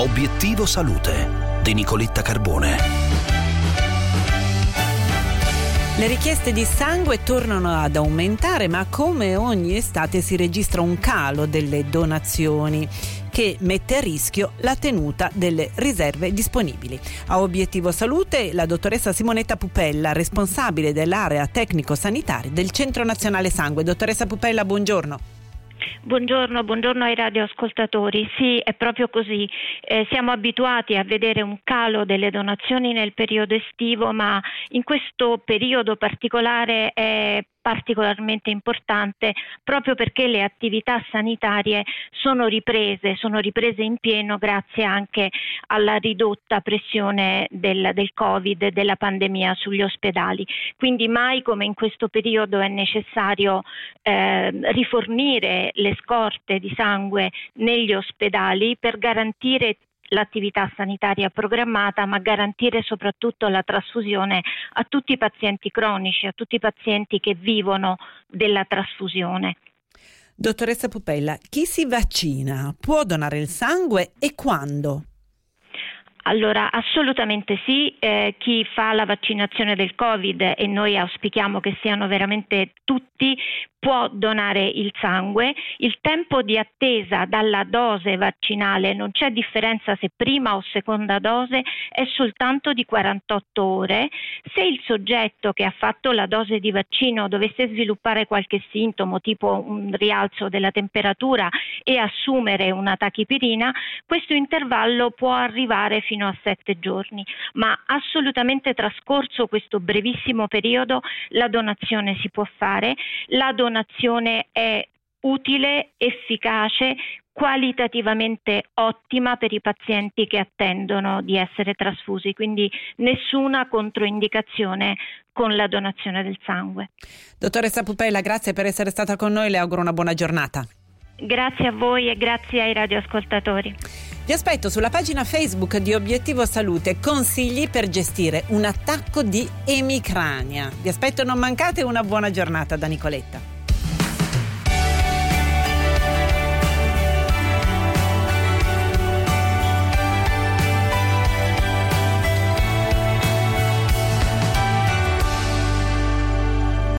Obiettivo Salute di Nicoletta Carbone. Le richieste di sangue tornano ad aumentare, ma come ogni estate si registra un calo delle donazioni che mette a rischio la tenuta delle riserve disponibili. A Obiettivo Salute la dottoressa Simonetta Pupella, responsabile dell'area tecnico-sanitaria del Centro Nazionale Sangue. Dottoressa Pupella, buongiorno. Buongiorno, buongiorno, ai radioascoltatori. Sì, è proprio così. Eh, siamo abituati a vedere un calo delle donazioni nel periodo estivo, ma in questo periodo particolare è particolarmente importante proprio perché le attività sanitarie sono riprese, sono riprese in pieno grazie anche alla ridotta pressione del, del Covid della pandemia sugli ospedali. Quindi mai come in questo periodo è necessario eh, rifornire le scorte di sangue negli ospedali per garantire l'attività sanitaria programmata, ma garantire soprattutto la trasfusione a tutti i pazienti cronici, a tutti i pazienti che vivono della trasfusione. Dottoressa Pupella, chi si vaccina può donare il sangue e quando? Allora, assolutamente sì, eh, chi fa la vaccinazione del Covid e noi auspichiamo che siano veramente tutti può donare il sangue. Il tempo di attesa dalla dose vaccinale non c'è differenza se prima o seconda dose, è soltanto di 48 ore. Se il soggetto che ha fatto la dose di vaccino dovesse sviluppare qualche sintomo tipo un rialzo della temperatura e assumere una tachipirina, questo intervallo può arrivare fino a 7 giorni, ma assolutamente trascorso questo brevissimo periodo la donazione si può fare. La donazione è utile, efficace, qualitativamente ottima per i pazienti che attendono di essere trasfusi, quindi nessuna controindicazione con la donazione del sangue. Dottoressa Pupella, grazie per essere stata con noi, le auguro una buona giornata. Grazie a voi e grazie ai radioascoltatori. Vi aspetto sulla pagina Facebook di Obiettivo Salute consigli per gestire un attacco di emicrania. Vi aspetto, non mancate una buona giornata da Nicoletta.